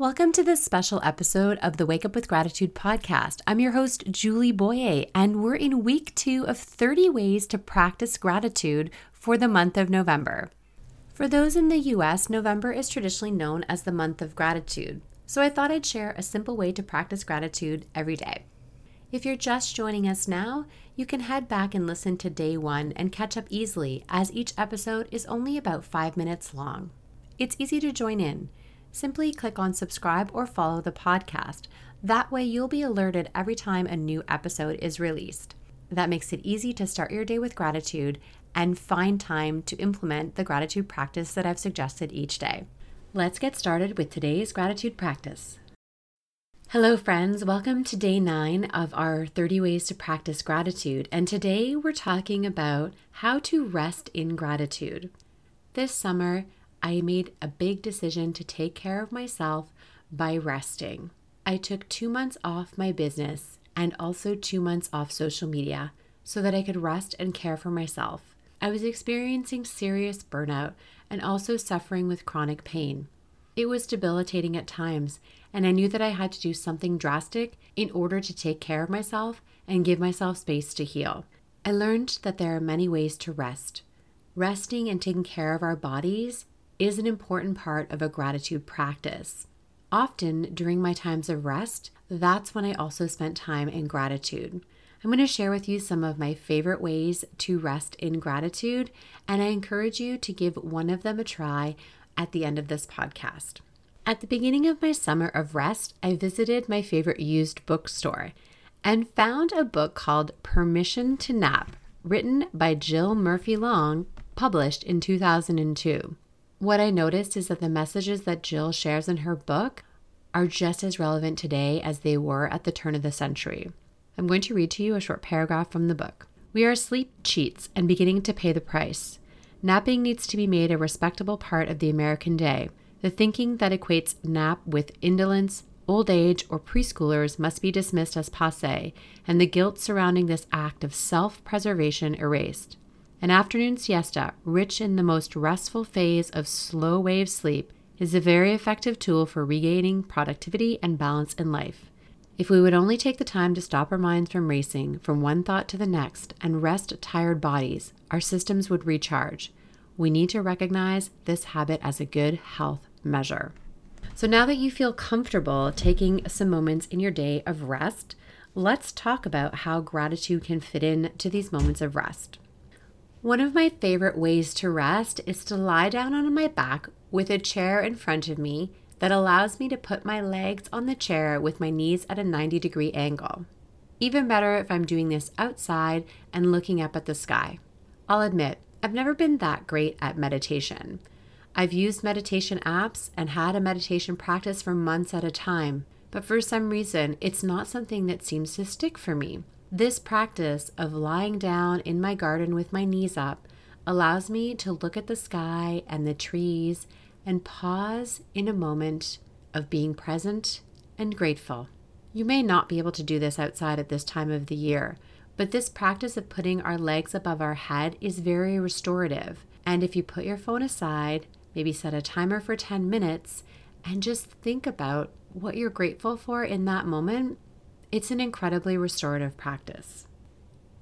Welcome to this special episode of the Wake Up with Gratitude podcast. I'm your host, Julie Boyer, and we're in week two of 30 ways to practice gratitude for the month of November. For those in the US, November is traditionally known as the month of gratitude, so I thought I'd share a simple way to practice gratitude every day. If you're just joining us now, you can head back and listen to day one and catch up easily, as each episode is only about five minutes long. It's easy to join in simply click on subscribe or follow the podcast. That way, you'll be alerted every time a new episode is released. That makes it easy to start your day with gratitude and find time to implement the gratitude practice that I've suggested each day. Let's get started with today's gratitude practice. Hello, friends. Welcome to day nine of our 30 Ways to Practice Gratitude. And today we're talking about how to rest in gratitude. This summer, I made a big decision to take care of myself by resting. I took two months off my business and also two months off social media so that I could rest and care for myself. I was experiencing serious burnout and also suffering with chronic pain. It was debilitating at times, and I knew that I had to do something drastic in order to take care of myself and give myself space to heal. I learned that there are many ways to rest. Resting and taking care of our bodies is an important part of a gratitude practice. Often during my times of rest, that's when I also spent time in gratitude. I'm going to share with you some of my favorite ways to rest in gratitude, and I encourage you to give one of them a try at the end of this podcast. At the beginning of my summer of rest, I visited my favorite used bookstore and found a book called Permission to Nap, written by Jill Murphy Long, published in 2002. What I noticed is that the messages that Jill shares in her book are just as relevant today as they were at the turn of the century. I'm going to read to you a short paragraph from the book. We are sleep cheats and beginning to pay the price. Napping needs to be made a respectable part of the American day. The thinking that equates nap with indolence, old age, or preschoolers must be dismissed as passe, and the guilt surrounding this act of self preservation erased. An afternoon siesta, rich in the most restful phase of slow wave sleep, is a very effective tool for regaining productivity and balance in life. If we would only take the time to stop our minds from racing from one thought to the next and rest tired bodies, our systems would recharge. We need to recognize this habit as a good health measure. So, now that you feel comfortable taking some moments in your day of rest, let's talk about how gratitude can fit in to these moments of rest. One of my favorite ways to rest is to lie down on my back with a chair in front of me that allows me to put my legs on the chair with my knees at a 90 degree angle. Even better if I'm doing this outside and looking up at the sky. I'll admit, I've never been that great at meditation. I've used meditation apps and had a meditation practice for months at a time, but for some reason, it's not something that seems to stick for me. This practice of lying down in my garden with my knees up allows me to look at the sky and the trees and pause in a moment of being present and grateful. You may not be able to do this outside at this time of the year, but this practice of putting our legs above our head is very restorative. And if you put your phone aside, maybe set a timer for 10 minutes, and just think about what you're grateful for in that moment, it's an incredibly restorative practice.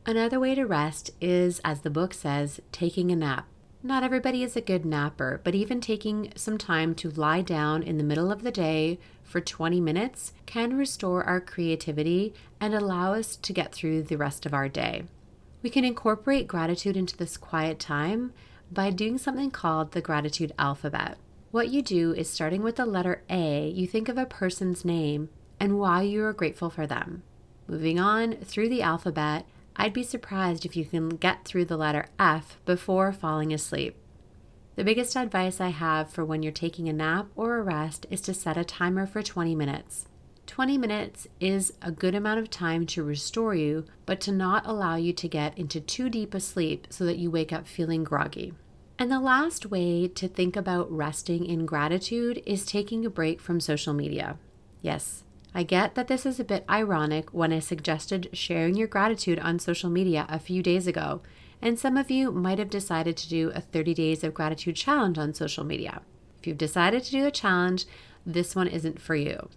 Another way to rest is, as the book says, taking a nap. Not everybody is a good napper, but even taking some time to lie down in the middle of the day for 20 minutes can restore our creativity and allow us to get through the rest of our day. We can incorporate gratitude into this quiet time by doing something called the gratitude alphabet. What you do is starting with the letter A, you think of a person's name and why you are grateful for them. Moving on through the alphabet, I'd be surprised if you can get through the letter F before falling asleep. The biggest advice I have for when you're taking a nap or a rest is to set a timer for 20 minutes. 20 minutes is a good amount of time to restore you, but to not allow you to get into too deep a sleep so that you wake up feeling groggy. And the last way to think about resting in gratitude is taking a break from social media. Yes, I get that this is a bit ironic when I suggested sharing your gratitude on social media a few days ago, and some of you might have decided to do a 30 days of gratitude challenge on social media. If you've decided to do a challenge, this one isn't for you.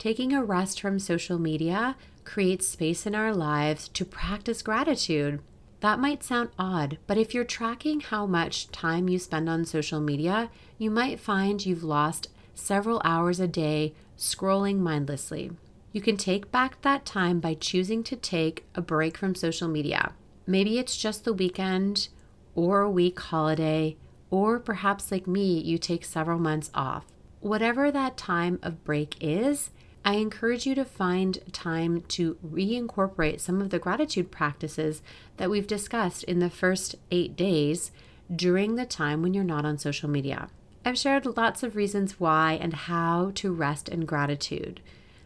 Taking a rest from social media creates space in our lives to practice gratitude. That might sound odd, but if you're tracking how much time you spend on social media, you might find you've lost several hours a day scrolling mindlessly. You can take back that time by choosing to take a break from social media. Maybe it's just the weekend or a week holiday, or perhaps like me, you take several months off. Whatever that time of break is, I encourage you to find time to reincorporate some of the gratitude practices that we've discussed in the first eight days during the time when you're not on social media. I've shared lots of reasons why and how to rest in gratitude.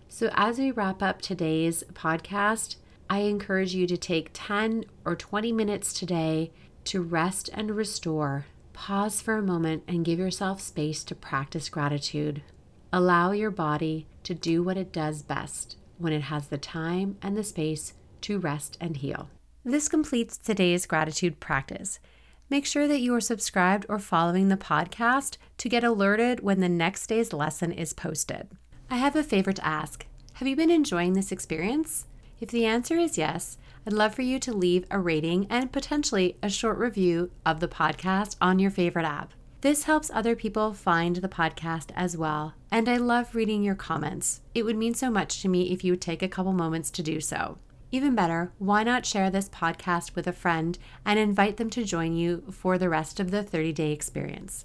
So, as we wrap up today's podcast, I encourage you to take 10 or 20 minutes today to rest and restore. Pause for a moment and give yourself space to practice gratitude. Allow your body to do what it does best when it has the time and the space to rest and heal. This completes today's gratitude practice. Make sure that you are subscribed or following the podcast to get alerted when the next day's lesson is posted. I have a favor to ask Have you been enjoying this experience? If the answer is yes, I'd love for you to leave a rating and potentially a short review of the podcast on your favorite app. This helps other people find the podcast as well, and I love reading your comments. It would mean so much to me if you would take a couple moments to do so. Even better, why not share this podcast with a friend and invite them to join you for the rest of the 30 day experience?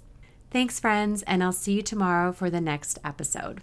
Thanks, friends, and I'll see you tomorrow for the next episode.